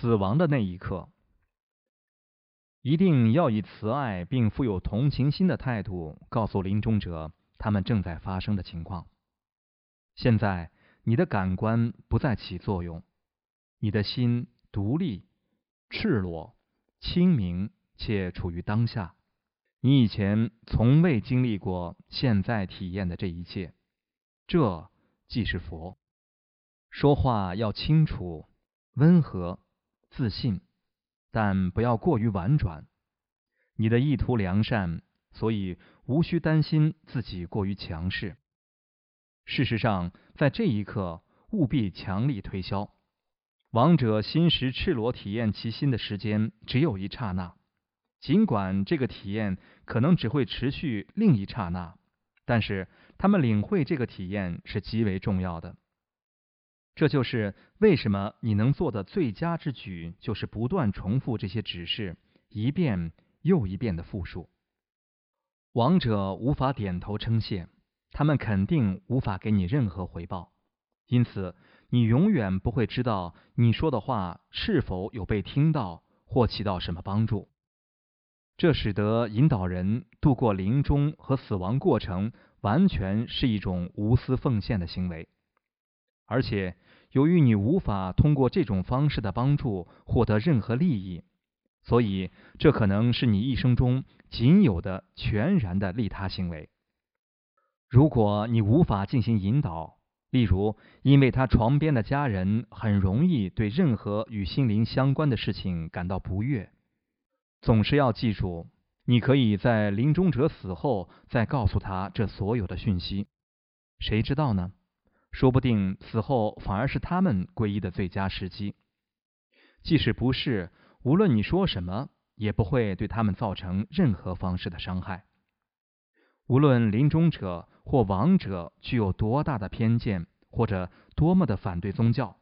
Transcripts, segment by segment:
死亡的那一刻，一定要以慈爱并富有同情心的态度告诉临终者他们正在发生的情况。现在你的感官不再起作用，你的心独立、赤裸、清明，且处于当下。你以前从未经历过现在体验的这一切，这即是佛。说话要清楚、温和、自信，但不要过于婉转。你的意图良善，所以无需担心自己过于强势。事实上，在这一刻，务必强力推销。王者心识赤裸体验其心的时间只有一刹那。尽管这个体验可能只会持续另一刹那，但是他们领会这个体验是极为重要的。这就是为什么你能做的最佳之举，就是不断重复这些指示，一遍又一遍的复述。王者无法点头称谢，他们肯定无法给你任何回报，因此你永远不会知道你说的话是否有被听到或起到什么帮助。这使得引导人度过临终和死亡过程，完全是一种无私奉献的行为。而且，由于你无法通过这种方式的帮助获得任何利益，所以这可能是你一生中仅有的全然的利他行为。如果你无法进行引导，例如因为他床边的家人很容易对任何与心灵相关的事情感到不悦。总是要记住，你可以在临终者死后再告诉他这所有的讯息。谁知道呢？说不定死后反而是他们皈依的最佳时机。即使不是，无论你说什么，也不会对他们造成任何方式的伤害。无论临终者或亡者具有多大的偏见，或者多么的反对宗教，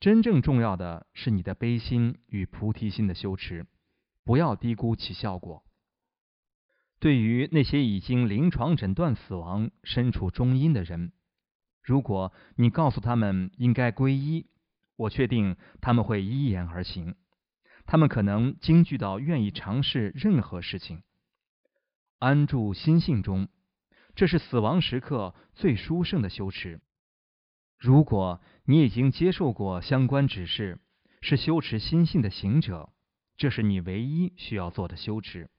真正重要的是你的悲心与菩提心的修持。不要低估其效果。对于那些已经临床诊断死亡、身处中阴的人，如果你告诉他们应该皈依，我确定他们会依言而行。他们可能惊惧到愿意尝试任何事情。安住心性中，这是死亡时刻最殊胜的修持。如果你已经接受过相关指示，是修持心性的行者。这是你唯一需要做的修持。